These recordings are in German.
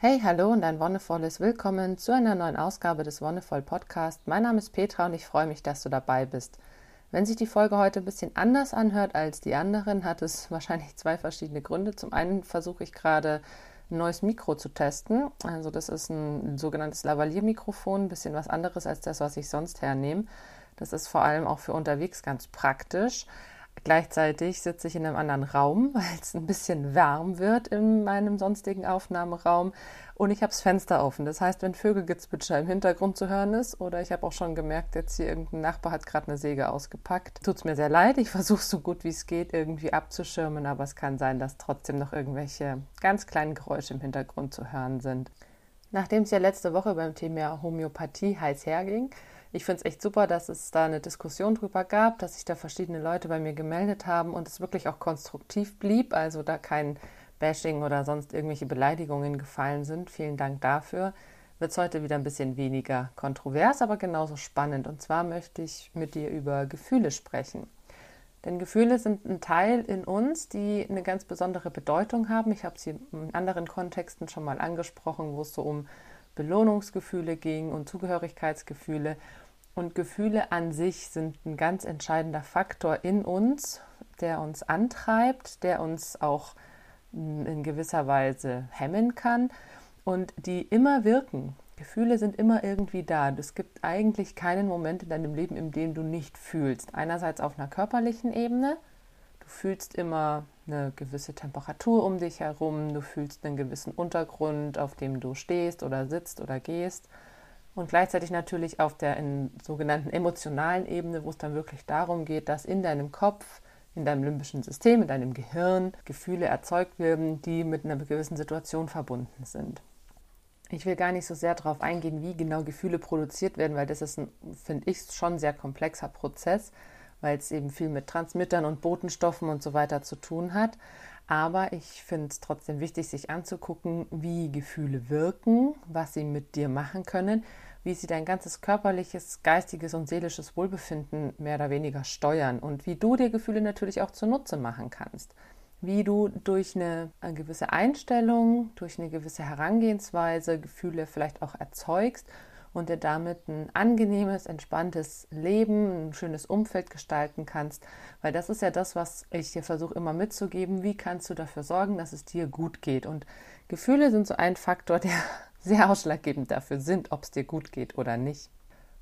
Hey, hallo und ein wonnevolles Willkommen zu einer neuen Ausgabe des Wonnevoll Podcast. Mein Name ist Petra und ich freue mich, dass du dabei bist. Wenn sich die Folge heute ein bisschen anders anhört als die anderen, hat es wahrscheinlich zwei verschiedene Gründe. Zum einen versuche ich gerade ein neues Mikro zu testen. Also das ist ein sogenanntes Lavalier-Mikrofon, ein bisschen was anderes als das, was ich sonst hernehme. Das ist vor allem auch für unterwegs ganz praktisch. Gleichzeitig sitze ich in einem anderen Raum, weil es ein bisschen warm wird in meinem sonstigen Aufnahmeraum und ich habe das Fenster offen. Das heißt, wenn Vögelgezwitscher im Hintergrund zu hören ist oder ich habe auch schon gemerkt, jetzt hier irgendein Nachbar hat gerade eine Säge ausgepackt, tut es mir sehr leid. Ich versuche so gut wie es geht irgendwie abzuschirmen, aber es kann sein, dass trotzdem noch irgendwelche ganz kleinen Geräusche im Hintergrund zu hören sind. Nachdem es ja letzte Woche beim Thema Homöopathie heiß herging, ich finde es echt super, dass es da eine Diskussion drüber gab, dass sich da verschiedene Leute bei mir gemeldet haben und es wirklich auch konstruktiv blieb, also da kein Bashing oder sonst irgendwelche Beleidigungen gefallen sind. Vielen Dank dafür. Wird es heute wieder ein bisschen weniger kontrovers, aber genauso spannend. Und zwar möchte ich mit dir über Gefühle sprechen. Denn Gefühle sind ein Teil in uns, die eine ganz besondere Bedeutung haben. Ich habe sie in anderen Kontexten schon mal angesprochen, wo es so um Belohnungsgefühle ging und Zugehörigkeitsgefühle. Und Gefühle an sich sind ein ganz entscheidender Faktor in uns, der uns antreibt, der uns auch in gewisser Weise hemmen kann und die immer wirken. Gefühle sind immer irgendwie da. Es gibt eigentlich keinen Moment in deinem Leben, in dem du nicht fühlst. Einerseits auf einer körperlichen Ebene. Du fühlst immer eine gewisse Temperatur um dich herum, du fühlst einen gewissen Untergrund, auf dem du stehst oder sitzt oder gehst. Und gleichzeitig natürlich auf der sogenannten emotionalen Ebene, wo es dann wirklich darum geht, dass in deinem Kopf, in deinem limbischen System, in deinem Gehirn Gefühle erzeugt werden, die mit einer gewissen Situation verbunden sind. Ich will gar nicht so sehr darauf eingehen, wie genau Gefühle produziert werden, weil das ist, finde ich, schon ein sehr komplexer Prozess weil es eben viel mit Transmittern und Botenstoffen und so weiter zu tun hat. Aber ich finde es trotzdem wichtig, sich anzugucken, wie Gefühle wirken, was sie mit dir machen können, wie sie dein ganzes körperliches, geistiges und seelisches Wohlbefinden mehr oder weniger steuern und wie du dir Gefühle natürlich auch zunutze machen kannst. Wie du durch eine, eine gewisse Einstellung, durch eine gewisse Herangehensweise Gefühle vielleicht auch erzeugst und dir damit ein angenehmes, entspanntes Leben, ein schönes Umfeld gestalten kannst. Weil das ist ja das, was ich dir versuche immer mitzugeben. Wie kannst du dafür sorgen, dass es dir gut geht? Und Gefühle sind so ein Faktor, der sehr ausschlaggebend dafür sind, ob es dir gut geht oder nicht.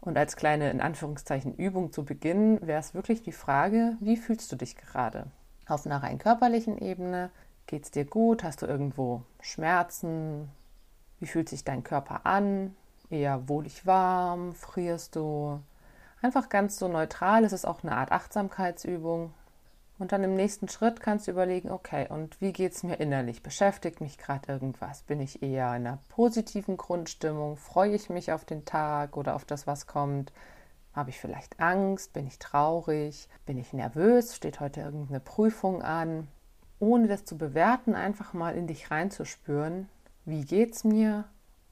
Und als kleine, in Anführungszeichen, Übung zu Beginn wäre es wirklich die Frage, wie fühlst du dich gerade? Auf einer rein körperlichen Ebene, geht es dir gut? Hast du irgendwo Schmerzen? Wie fühlt sich dein Körper an? Eher wohlig warm, frierst du. Einfach ganz so neutral. Es ist auch eine Art Achtsamkeitsübung. Und dann im nächsten Schritt kannst du überlegen, okay, und wie geht es mir innerlich? Beschäftigt mich gerade irgendwas? Bin ich eher in einer positiven Grundstimmung? Freue ich mich auf den Tag oder auf das, was kommt? Habe ich vielleicht Angst? Bin ich traurig? Bin ich nervös? Steht heute irgendeine Prüfung an? Ohne das zu bewerten, einfach mal in dich reinzuspüren. Wie geht's mir?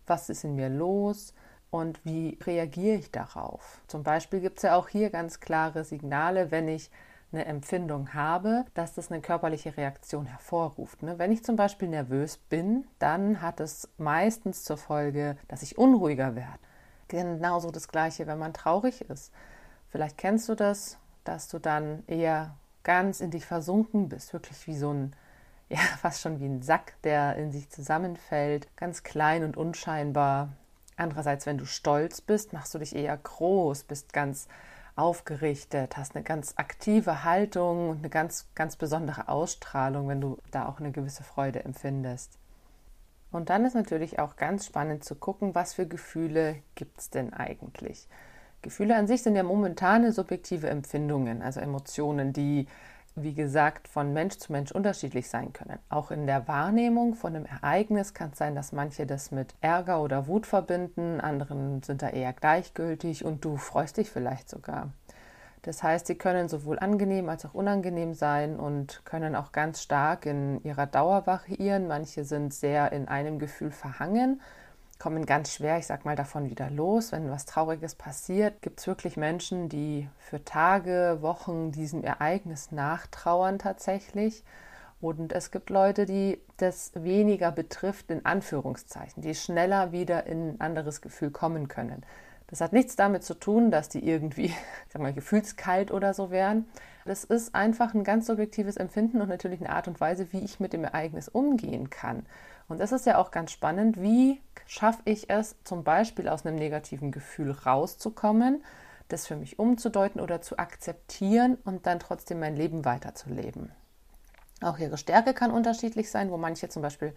Was ist in mir los und wie reagiere ich darauf. Zum Beispiel gibt es ja auch hier ganz klare Signale, wenn ich eine Empfindung habe, dass das eine körperliche Reaktion hervorruft. Ne? Wenn ich zum Beispiel nervös bin, dann hat es meistens zur Folge, dass ich unruhiger werde. Genauso das gleiche, wenn man traurig ist. Vielleicht kennst du das, dass du dann eher ganz in dich versunken bist, wirklich wie so ein ja, fast schon wie ein Sack, der in sich zusammenfällt, ganz klein und unscheinbar. Andererseits, wenn du stolz bist, machst du dich eher groß, bist ganz aufgerichtet, hast eine ganz aktive Haltung und eine ganz, ganz besondere Ausstrahlung, wenn du da auch eine gewisse Freude empfindest. Und dann ist natürlich auch ganz spannend zu gucken, was für Gefühle gibt es denn eigentlich. Gefühle an sich sind ja momentane subjektive Empfindungen, also Emotionen, die wie gesagt, von Mensch zu Mensch unterschiedlich sein können. Auch in der Wahrnehmung von einem Ereignis kann es sein, dass manche das mit Ärger oder Wut verbinden, anderen sind da eher gleichgültig und du freust dich vielleicht sogar. Das heißt, sie können sowohl angenehm als auch unangenehm sein und können auch ganz stark in ihrer Dauer variieren. Manche sind sehr in einem Gefühl verhangen kommen ganz schwer, ich sag mal, davon wieder los. Wenn was Trauriges passiert, gibt es wirklich Menschen, die für Tage, Wochen diesem Ereignis nachtrauern tatsächlich Und es gibt Leute, die das weniger betrifft, in Anführungszeichen, die schneller wieder in ein anderes Gefühl kommen können. Das hat nichts damit zu tun, dass die irgendwie, sag mal, gefühlskalt oder so wären. Das ist einfach ein ganz subjektives Empfinden und natürlich eine Art und Weise, wie ich mit dem Ereignis umgehen kann. Und das ist ja auch ganz spannend. Wie schaffe ich es, zum Beispiel aus einem negativen Gefühl rauszukommen, das für mich umzudeuten oder zu akzeptieren und dann trotzdem mein Leben weiterzuleben? Auch ihre Stärke kann unterschiedlich sein, wo manche zum Beispiel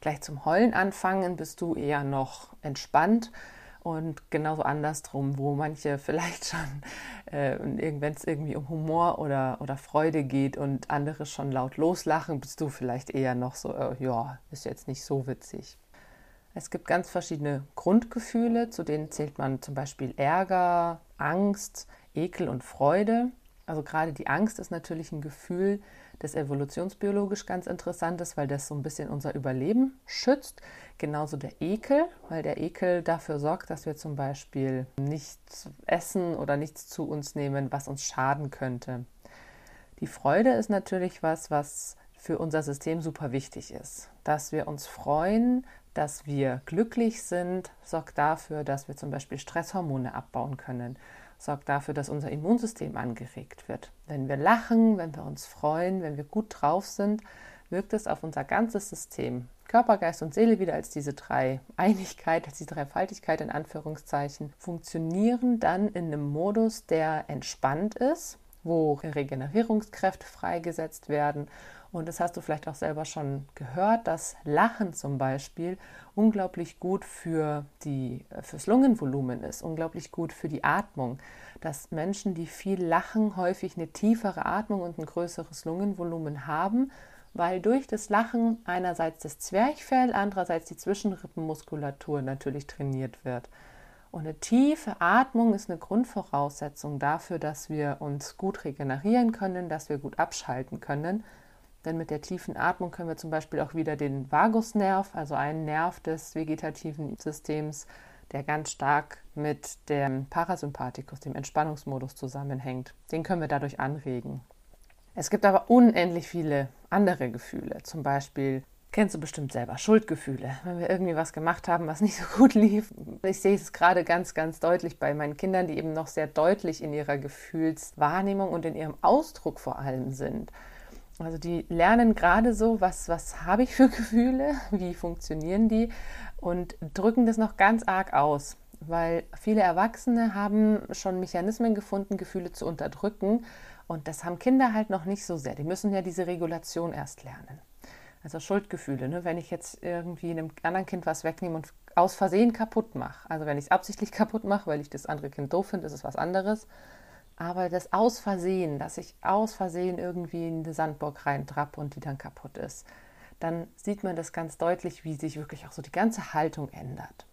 gleich zum Heulen anfangen, bist du eher noch entspannt und genauso andersrum, wo manche vielleicht schon, äh, wenn es irgendwie um Humor oder, oder Freude geht und andere schon laut loslachen, bist du vielleicht eher noch so, äh, ja, ist jetzt nicht so witzig. Es gibt ganz verschiedene Grundgefühle, zu denen zählt man zum Beispiel Ärger, Angst, Ekel und Freude. Also gerade die Angst ist natürlich ein Gefühl, das evolutionsbiologisch ganz interessant ist, weil das so ein bisschen unser Überleben schützt. Genauso der Ekel, weil der Ekel dafür sorgt, dass wir zum Beispiel nichts essen oder nichts zu uns nehmen, was uns schaden könnte. Die Freude ist natürlich was, was für unser System super wichtig ist. Dass wir uns freuen, dass wir glücklich sind, sorgt dafür, dass wir zum Beispiel Stresshormone abbauen können sorgt dafür, dass unser Immunsystem angeregt wird. Wenn wir lachen, wenn wir uns freuen, wenn wir gut drauf sind, wirkt es auf unser ganzes System. Körper, Geist und Seele wieder als diese drei Einigkeit, als die Dreifaltigkeit in Anführungszeichen, funktionieren dann in einem Modus, der entspannt ist, wo Regenerierungskräfte freigesetzt werden und das hast du vielleicht auch selber schon gehört, dass Lachen zum Beispiel unglaublich gut für die, fürs Lungenvolumen ist, unglaublich gut für die Atmung. Dass Menschen, die viel lachen, häufig eine tiefere Atmung und ein größeres Lungenvolumen haben, weil durch das Lachen einerseits das Zwerchfell, andererseits die Zwischenrippenmuskulatur natürlich trainiert wird. Und eine tiefe Atmung ist eine Grundvoraussetzung dafür, dass wir uns gut regenerieren können, dass wir gut abschalten können. Denn mit der tiefen Atmung können wir zum Beispiel auch wieder den Vagusnerv, also einen Nerv des vegetativen Systems, der ganz stark mit dem Parasympathikus, dem Entspannungsmodus zusammenhängt, den können wir dadurch anregen. Es gibt aber unendlich viele andere Gefühle, zum Beispiel Kennst du bestimmt selber Schuldgefühle, wenn wir irgendwie was gemacht haben, was nicht so gut lief. Ich sehe es gerade ganz, ganz deutlich bei meinen Kindern, die eben noch sehr deutlich in ihrer Gefühlswahrnehmung und in ihrem Ausdruck vor allem sind. Also die lernen gerade so, was, was habe ich für Gefühle, wie funktionieren die und drücken das noch ganz arg aus, weil viele Erwachsene haben schon Mechanismen gefunden, Gefühle zu unterdrücken und das haben Kinder halt noch nicht so sehr. Die müssen ja diese Regulation erst lernen. Also Schuldgefühle, ne? wenn ich jetzt irgendwie einem anderen Kind was wegnehme und aus Versehen kaputt mache. Also wenn ich es absichtlich kaputt mache, weil ich das andere Kind doof finde, ist es was anderes. Aber das aus Versehen, dass ich aus Versehen irgendwie in eine Sandburg reintrapp und die dann kaputt ist, dann sieht man das ganz deutlich, wie sich wirklich auch so die ganze Haltung ändert.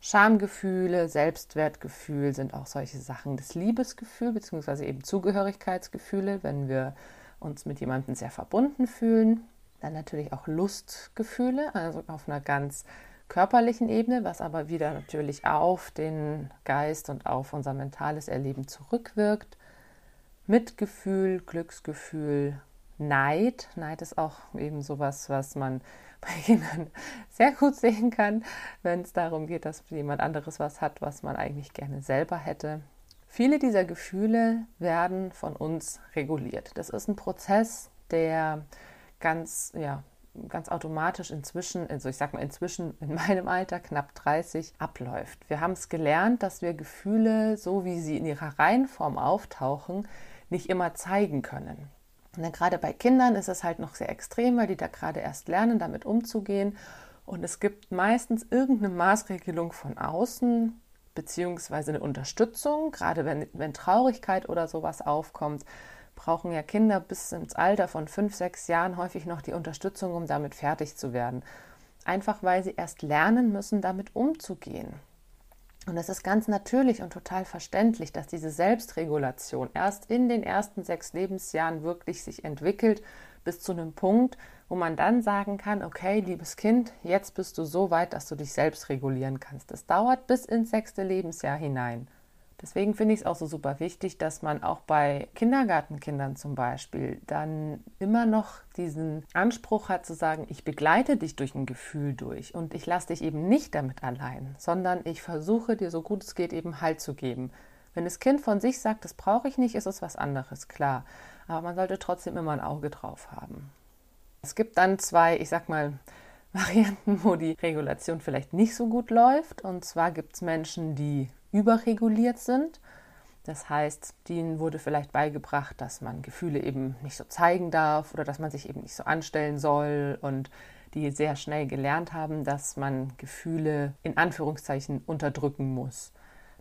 Schamgefühle, Selbstwertgefühl sind auch solche Sachen. Das Liebesgefühl bzw. eben Zugehörigkeitsgefühle, wenn wir uns mit jemandem sehr verbunden fühlen. Dann natürlich auch Lustgefühle, also auf einer ganz körperlichen Ebene, was aber wieder natürlich auf den Geist und auf unser mentales Erleben zurückwirkt. Mitgefühl, Glücksgefühl, Neid. Neid ist auch eben sowas, was man bei Kindern sehr gut sehen kann, wenn es darum geht, dass jemand anderes was hat, was man eigentlich gerne selber hätte. Viele dieser Gefühle werden von uns reguliert. Das ist ein Prozess, der ganz ja, ganz automatisch inzwischen, also ich sag mal inzwischen in meinem Alter, knapp 30, abläuft. Wir haben es gelernt, dass wir Gefühle, so wie sie in ihrer Reihenform auftauchen, nicht immer zeigen können. Und gerade bei Kindern ist es halt noch sehr extrem, weil die da gerade erst lernen, damit umzugehen. Und es gibt meistens irgendeine Maßregelung von außen, beziehungsweise eine Unterstützung, gerade wenn, wenn Traurigkeit oder sowas aufkommt, brauchen ja Kinder bis ins Alter von fünf, sechs Jahren häufig noch die Unterstützung, um damit fertig zu werden. Einfach weil sie erst lernen müssen, damit umzugehen. Und es ist ganz natürlich und total verständlich, dass diese Selbstregulation erst in den ersten sechs Lebensjahren wirklich sich entwickelt, bis zu einem Punkt, wo man dann sagen kann, okay, liebes Kind, jetzt bist du so weit, dass du dich selbst regulieren kannst. Das dauert bis ins sechste Lebensjahr hinein. Deswegen finde ich es auch so super wichtig, dass man auch bei Kindergartenkindern zum Beispiel dann immer noch diesen Anspruch hat zu sagen, ich begleite dich durch ein Gefühl durch und ich lasse dich eben nicht damit allein, sondern ich versuche dir so gut es geht eben Halt zu geben. Wenn das Kind von sich sagt, das brauche ich nicht, ist es was anderes, klar. Aber man sollte trotzdem immer ein Auge drauf haben. Es gibt dann zwei, ich sag mal, Varianten, wo die Regulation vielleicht nicht so gut läuft. Und zwar gibt es Menschen, die überreguliert sind. Das heißt, denen wurde vielleicht beigebracht, dass man Gefühle eben nicht so zeigen darf oder dass man sich eben nicht so anstellen soll und die sehr schnell gelernt haben, dass man Gefühle in Anführungszeichen unterdrücken muss,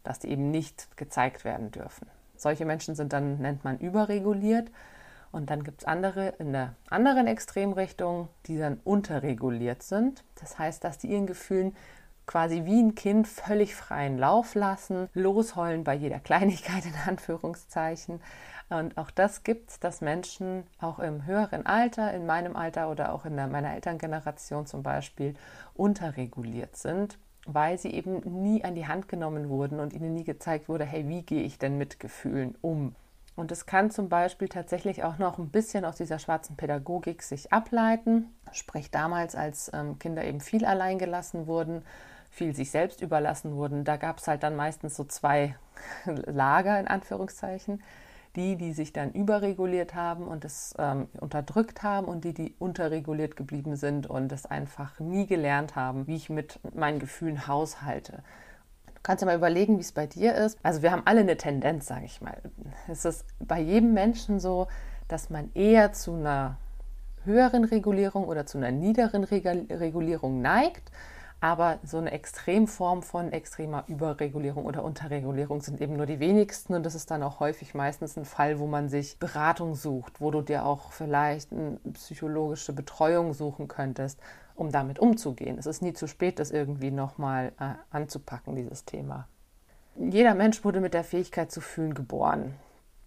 dass die eben nicht gezeigt werden dürfen. Solche Menschen sind dann, nennt man überreguliert. Und dann gibt es andere in der anderen Extremrichtung, die dann unterreguliert sind. Das heißt, dass die ihren Gefühlen quasi wie ein Kind völlig freien Lauf lassen, losheulen bei jeder Kleinigkeit in Anführungszeichen. Und auch das gibt es, dass Menschen auch im höheren Alter, in meinem Alter oder auch in der, meiner Elterngeneration zum Beispiel, unterreguliert sind, weil sie eben nie an die Hand genommen wurden und ihnen nie gezeigt wurde, hey, wie gehe ich denn mit Gefühlen um? Und es kann zum Beispiel tatsächlich auch noch ein bisschen aus dieser schwarzen Pädagogik sich ableiten. Sprich damals, als ähm, Kinder eben viel allein gelassen wurden, viel sich selbst überlassen wurden, da gab es halt dann meistens so zwei Lager in Anführungszeichen. Die, die sich dann überreguliert haben und es ähm, unterdrückt haben und die, die unterreguliert geblieben sind und es einfach nie gelernt haben, wie ich mit meinen Gefühlen haushalte. Du kannst ja mal überlegen, wie es bei dir ist. Also wir haben alle eine Tendenz, sage ich mal. Es ist bei jedem Menschen so, dass man eher zu einer höheren Regulierung oder zu einer niederen Regulierung neigt aber so eine Extremform von extremer Überregulierung oder Unterregulierung sind eben nur die wenigsten. Und das ist dann auch häufig meistens ein Fall, wo man sich Beratung sucht, wo du dir auch vielleicht eine psychologische Betreuung suchen könntest, um damit umzugehen. Es ist nie zu spät, das irgendwie nochmal äh, anzupacken, dieses Thema. Jeder Mensch wurde mit der Fähigkeit zu fühlen geboren.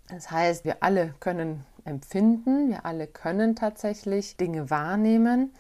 Das heißt, wir alle können empfinden, wir alle können tatsächlich Dinge wahrnehmen.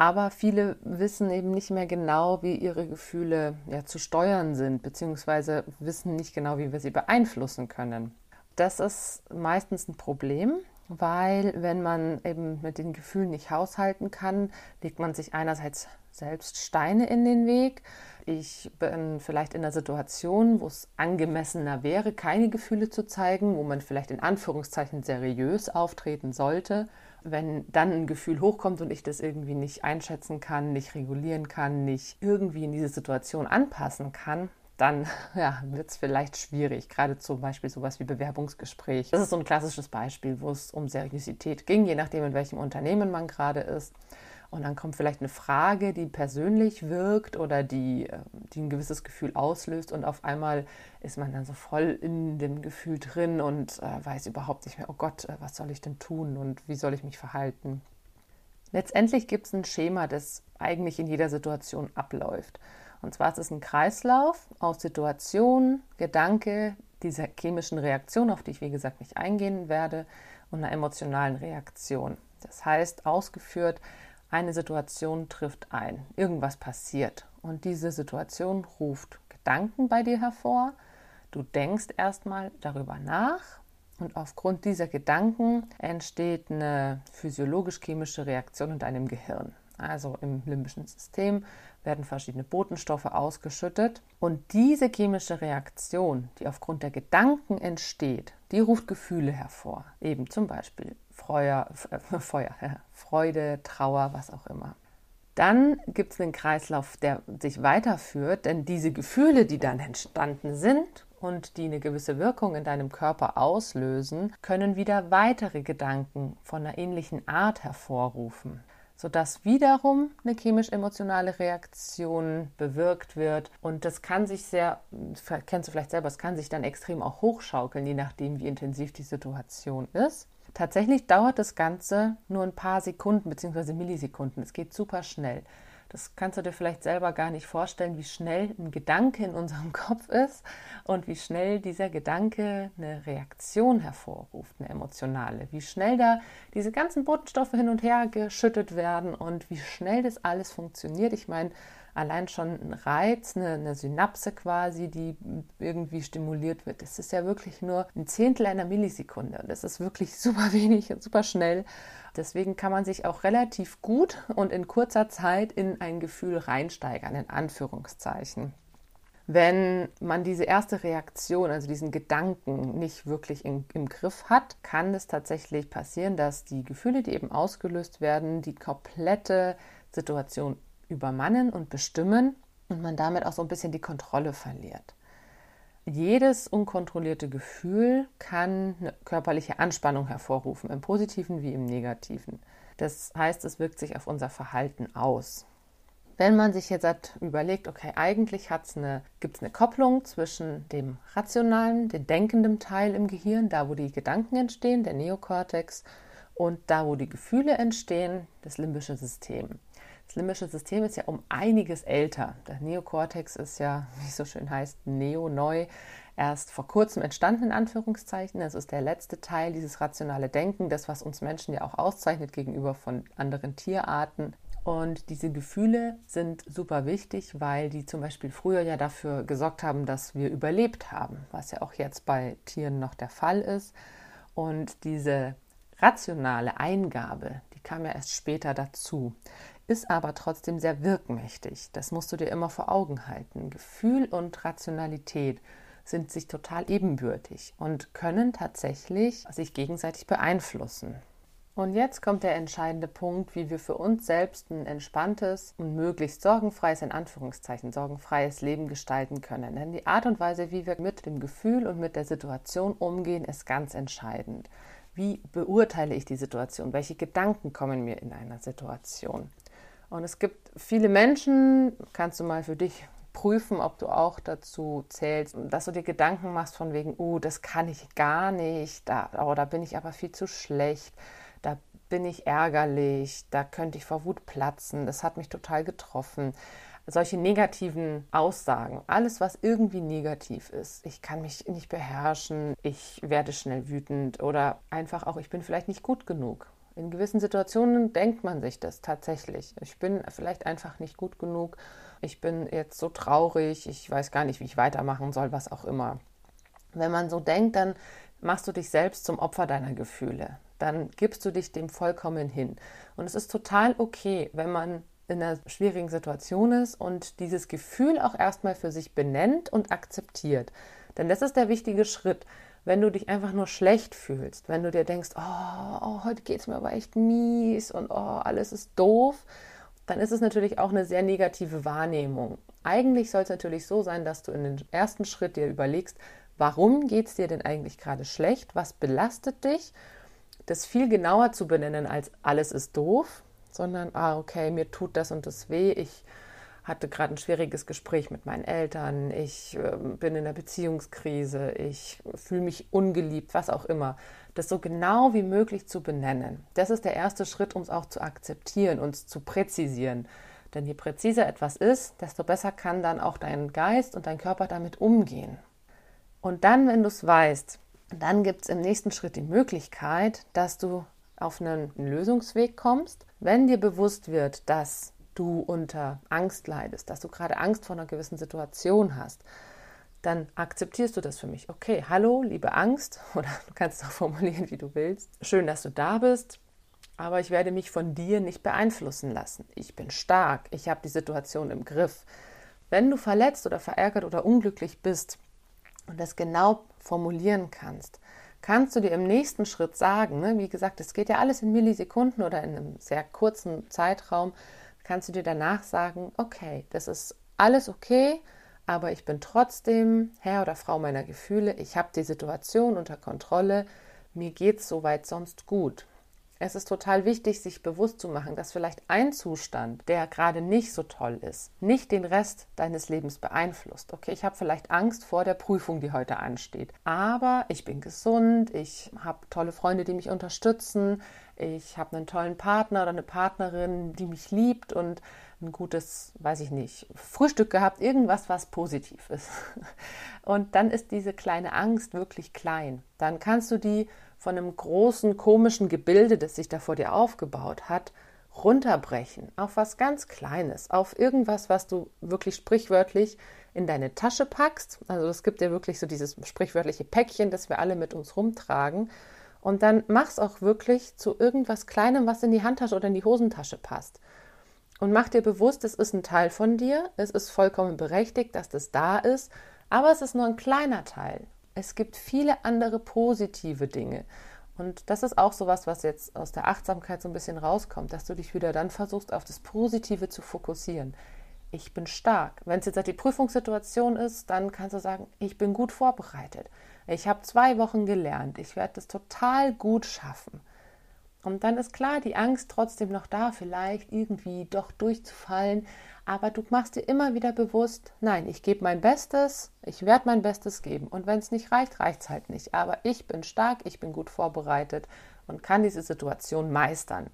Aber viele wissen eben nicht mehr genau, wie ihre Gefühle ja, zu steuern sind, beziehungsweise wissen nicht genau, wie wir sie beeinflussen können. Das ist meistens ein Problem, weil wenn man eben mit den Gefühlen nicht haushalten kann, legt man sich einerseits selbst Steine in den Weg. Ich bin vielleicht in einer Situation, wo es angemessener wäre, keine Gefühle zu zeigen, wo man vielleicht in Anführungszeichen seriös auftreten sollte wenn dann ein Gefühl hochkommt und ich das irgendwie nicht einschätzen kann, nicht regulieren kann, nicht irgendwie in diese Situation anpassen kann, dann ja, wird es vielleicht schwierig. Gerade zum Beispiel sowas wie Bewerbungsgespräch. Das ist so ein klassisches Beispiel, wo es um Seriosität ging, je nachdem, in welchem Unternehmen man gerade ist. Und dann kommt vielleicht eine Frage, die persönlich wirkt oder die, äh, die ein gewisses Gefühl auslöst. Und auf einmal ist man dann so voll in dem Gefühl drin und äh, weiß überhaupt nicht mehr, oh Gott, äh, was soll ich denn tun und wie soll ich mich verhalten. Letztendlich gibt es ein Schema, das eigentlich in jeder Situation abläuft. Und zwar ist es ein Kreislauf aus Situation, Gedanke, dieser chemischen Reaktion, auf die ich wie gesagt nicht eingehen werde, und einer emotionalen Reaktion. Das heißt, ausgeführt eine Situation trifft ein, irgendwas passiert und diese Situation ruft Gedanken bei dir hervor. Du denkst erstmal darüber nach und aufgrund dieser Gedanken entsteht eine physiologisch-chemische Reaktion in deinem Gehirn. Also im limbischen System werden verschiedene Botenstoffe ausgeschüttet und diese chemische Reaktion, die aufgrund der Gedanken entsteht, die ruft Gefühle hervor. Eben zum Beispiel Feuer, Feuer, Freude, Trauer, was auch immer. Dann gibt es einen Kreislauf, der sich weiterführt, denn diese Gefühle, die dann entstanden sind und die eine gewisse Wirkung in deinem Körper auslösen, können wieder weitere Gedanken von einer ähnlichen Art hervorrufen sodass wiederum eine chemisch-emotionale Reaktion bewirkt wird. Und das kann sich sehr, kennst du vielleicht selber, es kann sich dann extrem auch hochschaukeln, je nachdem, wie intensiv die Situation ist. Tatsächlich dauert das Ganze nur ein paar Sekunden bzw. Millisekunden. Es geht super schnell. Das kannst du dir vielleicht selber gar nicht vorstellen, wie schnell ein Gedanke in unserem Kopf ist und wie schnell dieser Gedanke eine Reaktion hervorruft, eine emotionale. Wie schnell da diese ganzen Botenstoffe hin und her geschüttet werden und wie schnell das alles funktioniert. Ich meine, allein schon ein Reiz, eine, eine, Synapse quasi, die irgendwie stimuliert wird. Das ist ja wirklich nur ein Zehntel einer Millisekunde. Das ist wirklich super wenig und super schnell. Deswegen kann man sich auch relativ gut und in kurzer Zeit in ein Gefühl reinsteigern, in Anführungszeichen. Wenn man diese erste Reaktion, also diesen Gedanken nicht wirklich in, im Griff hat, kann es tatsächlich passieren, dass die Gefühle, die eben ausgelöst werden, die komplette Situation übermannen und bestimmen und man damit auch so ein bisschen die Kontrolle verliert. Jedes unkontrollierte Gefühl kann eine körperliche Anspannung hervorrufen, im positiven wie im negativen. Das heißt, es wirkt sich auf unser Verhalten aus. Wenn man sich jetzt überlegt, okay, eigentlich eine, gibt es eine Kopplung zwischen dem rationalen, dem denkenden Teil im Gehirn, da wo die Gedanken entstehen, der Neokortex, und da wo die Gefühle entstehen, das limbische System. Das limbische System ist ja um einiges älter. Der Neokortex ist ja, wie es so schön heißt, neo, neu, erst vor kurzem entstanden, in Anführungszeichen. Das ist der letzte Teil, dieses rationale Denken, das, was uns Menschen ja auch auszeichnet gegenüber von anderen Tierarten. Und diese Gefühle sind super wichtig, weil die zum Beispiel früher ja dafür gesorgt haben, dass wir überlebt haben, was ja auch jetzt bei Tieren noch der Fall ist. Und diese rationale Eingabe, die kam ja erst später dazu ist aber trotzdem sehr wirkmächtig. Das musst du dir immer vor Augen halten. Gefühl und Rationalität sind sich total ebenbürtig und können tatsächlich sich gegenseitig beeinflussen. Und jetzt kommt der entscheidende Punkt, wie wir für uns selbst ein entspanntes und möglichst sorgenfreies, in Anführungszeichen, sorgenfreies Leben gestalten können. Denn die Art und Weise, wie wir mit dem Gefühl und mit der Situation umgehen, ist ganz entscheidend. Wie beurteile ich die Situation? Welche Gedanken kommen mir in einer Situation? Und es gibt viele Menschen, kannst du mal für dich prüfen, ob du auch dazu zählst, dass du dir Gedanken machst von wegen, oh, das kann ich gar nicht, da, oh, da bin ich aber viel zu schlecht, da bin ich ärgerlich, da könnte ich vor Wut platzen, das hat mich total getroffen. Solche negativen Aussagen, alles, was irgendwie negativ ist. Ich kann mich nicht beherrschen, ich werde schnell wütend oder einfach auch, ich bin vielleicht nicht gut genug. In gewissen Situationen denkt man sich das tatsächlich. Ich bin vielleicht einfach nicht gut genug. Ich bin jetzt so traurig. Ich weiß gar nicht, wie ich weitermachen soll, was auch immer. Wenn man so denkt, dann machst du dich selbst zum Opfer deiner Gefühle. Dann gibst du dich dem vollkommen hin. Und es ist total okay, wenn man in einer schwierigen Situation ist und dieses Gefühl auch erstmal für sich benennt und akzeptiert. Denn das ist der wichtige Schritt wenn du dich einfach nur schlecht fühlst, wenn du dir denkst, oh, oh heute geht es mir aber echt mies und oh, alles ist doof, dann ist es natürlich auch eine sehr negative Wahrnehmung. Eigentlich soll es natürlich so sein, dass du in den ersten Schritt dir überlegst, warum geht es dir denn eigentlich gerade schlecht, was belastet dich, das viel genauer zu benennen als alles ist doof, sondern, ah, okay, mir tut das und das weh, ich hatte gerade ein schwieriges Gespräch mit meinen Eltern, ich äh, bin in einer Beziehungskrise, ich fühle mich ungeliebt, was auch immer. Das so genau wie möglich zu benennen. Das ist der erste Schritt, um es auch zu akzeptieren und zu präzisieren. Denn je präziser etwas ist, desto besser kann dann auch dein Geist und dein Körper damit umgehen. Und dann, wenn du es weißt, dann gibt es im nächsten Schritt die Möglichkeit, dass du auf einen Lösungsweg kommst, wenn dir bewusst wird, dass du unter Angst leidest, dass du gerade Angst vor einer gewissen Situation hast, dann akzeptierst du das für mich. Okay, hallo, liebe Angst, oder du kannst es auch formulieren, wie du willst. Schön, dass du da bist, aber ich werde mich von dir nicht beeinflussen lassen. Ich bin stark, ich habe die Situation im Griff. Wenn du verletzt oder verärgert oder unglücklich bist und das genau formulieren kannst, kannst du dir im nächsten Schritt sagen, ne, wie gesagt, es geht ja alles in Millisekunden oder in einem sehr kurzen Zeitraum, kannst du dir danach sagen, okay, das ist alles okay, aber ich bin trotzdem Herr oder Frau meiner Gefühle, ich habe die Situation unter Kontrolle, mir geht es soweit sonst gut. Es ist total wichtig, sich bewusst zu machen, dass vielleicht ein Zustand, der gerade nicht so toll ist, nicht den Rest deines Lebens beeinflusst. Okay, ich habe vielleicht Angst vor der Prüfung, die heute ansteht, aber ich bin gesund, ich habe tolle Freunde, die mich unterstützen, ich habe einen tollen Partner oder eine Partnerin, die mich liebt und ein gutes, weiß ich nicht, Frühstück gehabt, irgendwas, was positiv ist. Und dann ist diese kleine Angst wirklich klein. Dann kannst du die von einem großen komischen Gebilde, das sich da vor dir aufgebaut hat, runterbrechen auf was ganz Kleines, auf irgendwas, was du wirklich sprichwörtlich in deine Tasche packst. Also es gibt ja wirklich so dieses sprichwörtliche Päckchen, das wir alle mit uns rumtragen. Und dann mach's auch wirklich zu irgendwas Kleinem, was in die Handtasche oder in die Hosentasche passt. Und mach dir bewusst, es ist ein Teil von dir, es ist vollkommen berechtigt, dass das da ist, aber es ist nur ein kleiner Teil. Es gibt viele andere positive Dinge. Und das ist auch sowas, was jetzt aus der Achtsamkeit so ein bisschen rauskommt, dass du dich wieder dann versuchst, auf das Positive zu fokussieren. Ich bin stark. Wenn es jetzt halt die Prüfungssituation ist, dann kannst du sagen, ich bin gut vorbereitet. Ich habe zwei Wochen gelernt. Ich werde das total gut schaffen. Und dann ist klar, die Angst trotzdem noch da, vielleicht irgendwie doch durchzufallen. Aber du machst dir immer wieder bewusst, nein, ich gebe mein Bestes, ich werde mein Bestes geben. Und wenn es nicht reicht, reicht es halt nicht. Aber ich bin stark, ich bin gut vorbereitet und kann diese Situation meistern.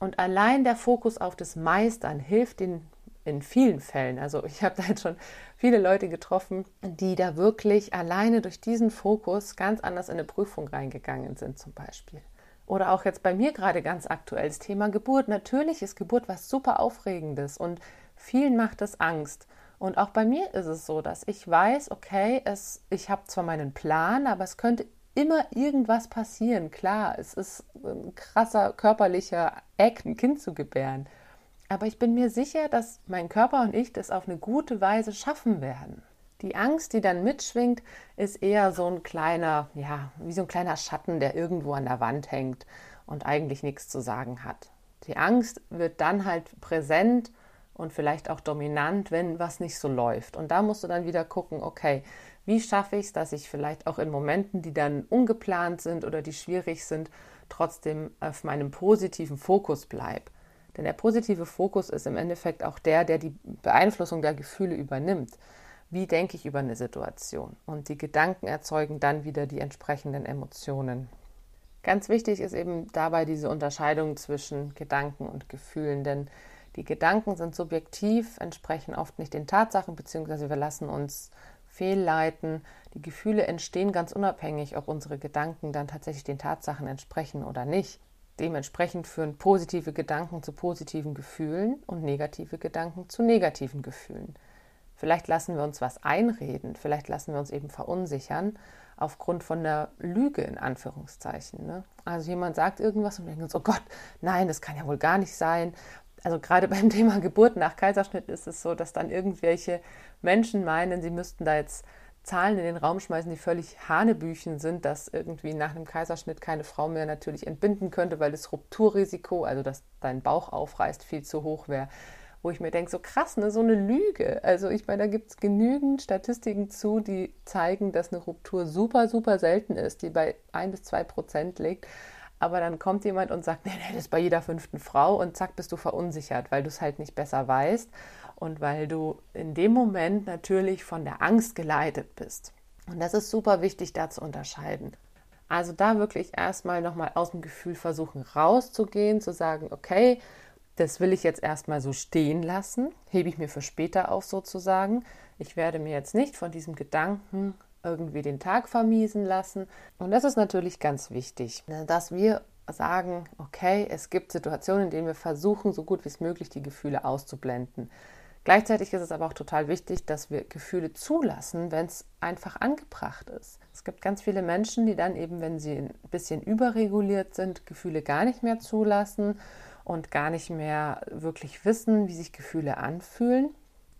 Und allein der Fokus auf das Meistern hilft den in vielen Fällen. Also ich habe da jetzt schon viele Leute getroffen, die da wirklich alleine durch diesen Fokus ganz anders in eine Prüfung reingegangen sind, zum Beispiel. Oder auch jetzt bei mir gerade ganz aktuell das Thema Geburt. Natürlich ist Geburt was super Aufregendes und vielen macht es Angst. Und auch bei mir ist es so, dass ich weiß, okay, es, ich habe zwar meinen Plan, aber es könnte immer irgendwas passieren. Klar, es ist ein krasser körperlicher Eck, ein Kind zu gebären. Aber ich bin mir sicher, dass mein Körper und ich das auf eine gute Weise schaffen werden. Die Angst, die dann mitschwingt, ist eher so ein kleiner, ja, wie so ein kleiner Schatten, der irgendwo an der Wand hängt und eigentlich nichts zu sagen hat. Die Angst wird dann halt präsent und vielleicht auch dominant, wenn was nicht so läuft. Und da musst du dann wieder gucken, okay, wie schaffe ich es, dass ich vielleicht auch in Momenten, die dann ungeplant sind oder die schwierig sind, trotzdem auf meinem positiven Fokus bleibe. Denn der positive Fokus ist im Endeffekt auch der, der die Beeinflussung der Gefühle übernimmt wie denke ich über eine Situation. Und die Gedanken erzeugen dann wieder die entsprechenden Emotionen. Ganz wichtig ist eben dabei diese Unterscheidung zwischen Gedanken und Gefühlen, denn die Gedanken sind subjektiv, entsprechen oft nicht den Tatsachen, beziehungsweise wir lassen uns fehlleiten. Die Gefühle entstehen ganz unabhängig, ob unsere Gedanken dann tatsächlich den Tatsachen entsprechen oder nicht. Dementsprechend führen positive Gedanken zu positiven Gefühlen und negative Gedanken zu negativen Gefühlen. Vielleicht lassen wir uns was einreden, vielleicht lassen wir uns eben verunsichern aufgrund von der Lüge in Anführungszeichen. Ne? Also jemand sagt irgendwas und wir denken uns, oh Gott, nein, das kann ja wohl gar nicht sein. Also gerade beim Thema Geburt nach Kaiserschnitt ist es so, dass dann irgendwelche Menschen meinen, sie müssten da jetzt Zahlen in den Raum schmeißen, die völlig Hanebüchen sind, dass irgendwie nach einem Kaiserschnitt keine Frau mehr natürlich entbinden könnte, weil das Rupturrisiko, also dass dein Bauch aufreißt, viel zu hoch wäre wo ich mir denke, so krass, ne, so eine Lüge. Also ich meine, da gibt es genügend Statistiken zu, die zeigen, dass eine Ruptur super, super selten ist, die bei ein bis zwei Prozent liegt. Aber dann kommt jemand und sagt, nee, nee, das ist bei jeder fünften Frau und zack, bist du verunsichert, weil du es halt nicht besser weißt und weil du in dem Moment natürlich von der Angst geleitet bist. Und das ist super wichtig, da zu unterscheiden. Also da wirklich erstmal nochmal aus dem Gefühl versuchen rauszugehen, zu sagen, okay, das will ich jetzt erstmal so stehen lassen, hebe ich mir für später auf sozusagen. Ich werde mir jetzt nicht von diesem Gedanken irgendwie den Tag vermiesen lassen. Und das ist natürlich ganz wichtig, ne, dass wir sagen, okay, es gibt Situationen, in denen wir versuchen, so gut wie es möglich die Gefühle auszublenden. Gleichzeitig ist es aber auch total wichtig, dass wir Gefühle zulassen, wenn es einfach angebracht ist. Es gibt ganz viele Menschen, die dann eben, wenn sie ein bisschen überreguliert sind, Gefühle gar nicht mehr zulassen und gar nicht mehr wirklich wissen, wie sich Gefühle anfühlen.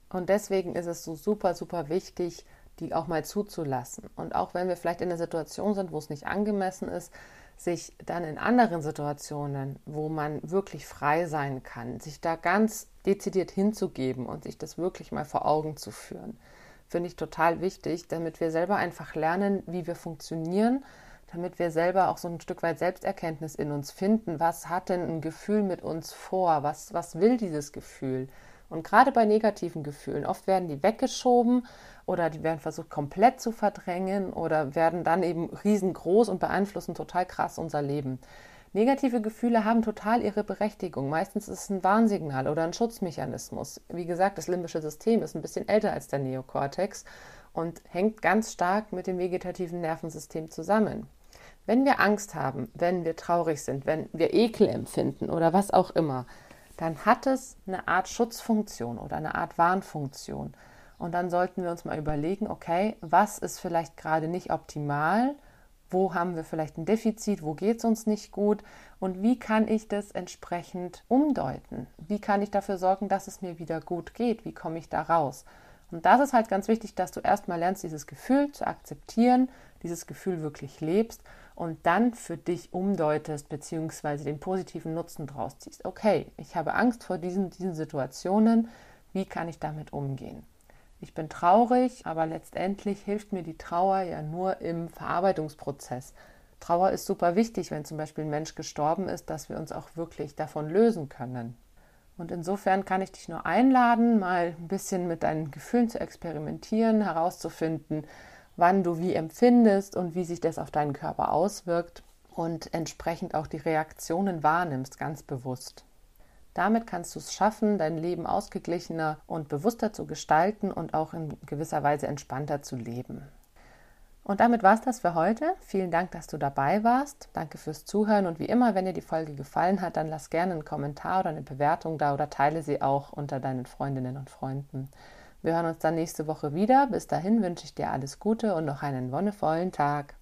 Und deswegen ist es so super, super wichtig, die auch mal zuzulassen. Und auch wenn wir vielleicht in einer Situation sind, wo es nicht angemessen ist, sich dann in anderen Situationen, wo man wirklich frei sein kann, sich da ganz dezidiert hinzugeben und sich das wirklich mal vor Augen zu führen, finde ich total wichtig, damit wir selber einfach lernen, wie wir funktionieren damit wir selber auch so ein Stück weit Selbsterkenntnis in uns finden. Was hat denn ein Gefühl mit uns vor? Was, was will dieses Gefühl? Und gerade bei negativen Gefühlen, oft werden die weggeschoben oder die werden versucht komplett zu verdrängen oder werden dann eben riesengroß und beeinflussen total krass unser Leben. Negative Gefühle haben total ihre Berechtigung. Meistens ist es ein Warnsignal oder ein Schutzmechanismus. Wie gesagt, das limbische System ist ein bisschen älter als der Neokortex und hängt ganz stark mit dem vegetativen Nervensystem zusammen. Wenn wir Angst haben, wenn wir traurig sind, wenn wir Ekel empfinden oder was auch immer, dann hat es eine Art Schutzfunktion oder eine Art Warnfunktion. Und dann sollten wir uns mal überlegen, okay, was ist vielleicht gerade nicht optimal? Wo haben wir vielleicht ein Defizit? Wo geht es uns nicht gut? Und wie kann ich das entsprechend umdeuten? Wie kann ich dafür sorgen, dass es mir wieder gut geht? Wie komme ich da raus? Und das ist halt ganz wichtig, dass du erstmal lernst, dieses Gefühl zu akzeptieren, dieses Gefühl wirklich lebst und dann für dich umdeutest, beziehungsweise den positiven Nutzen draus ziehst. Okay, ich habe Angst vor diesen, diesen Situationen. Wie kann ich damit umgehen? Ich bin traurig, aber letztendlich hilft mir die Trauer ja nur im Verarbeitungsprozess. Trauer ist super wichtig, wenn zum Beispiel ein Mensch gestorben ist, dass wir uns auch wirklich davon lösen können. Und insofern kann ich dich nur einladen, mal ein bisschen mit deinen Gefühlen zu experimentieren, herauszufinden, wann du wie empfindest und wie sich das auf deinen Körper auswirkt und entsprechend auch die Reaktionen wahrnimmst, ganz bewusst. Damit kannst du es schaffen, dein Leben ausgeglichener und bewusster zu gestalten und auch in gewisser Weise entspannter zu leben. Und damit war es das für heute. Vielen Dank, dass du dabei warst. Danke fürs Zuhören und wie immer, wenn dir die Folge gefallen hat, dann lass gerne einen Kommentar oder eine Bewertung da oder teile sie auch unter deinen Freundinnen und Freunden. Wir hören uns dann nächste Woche wieder. Bis dahin wünsche ich dir alles Gute und noch einen wonnevollen Tag.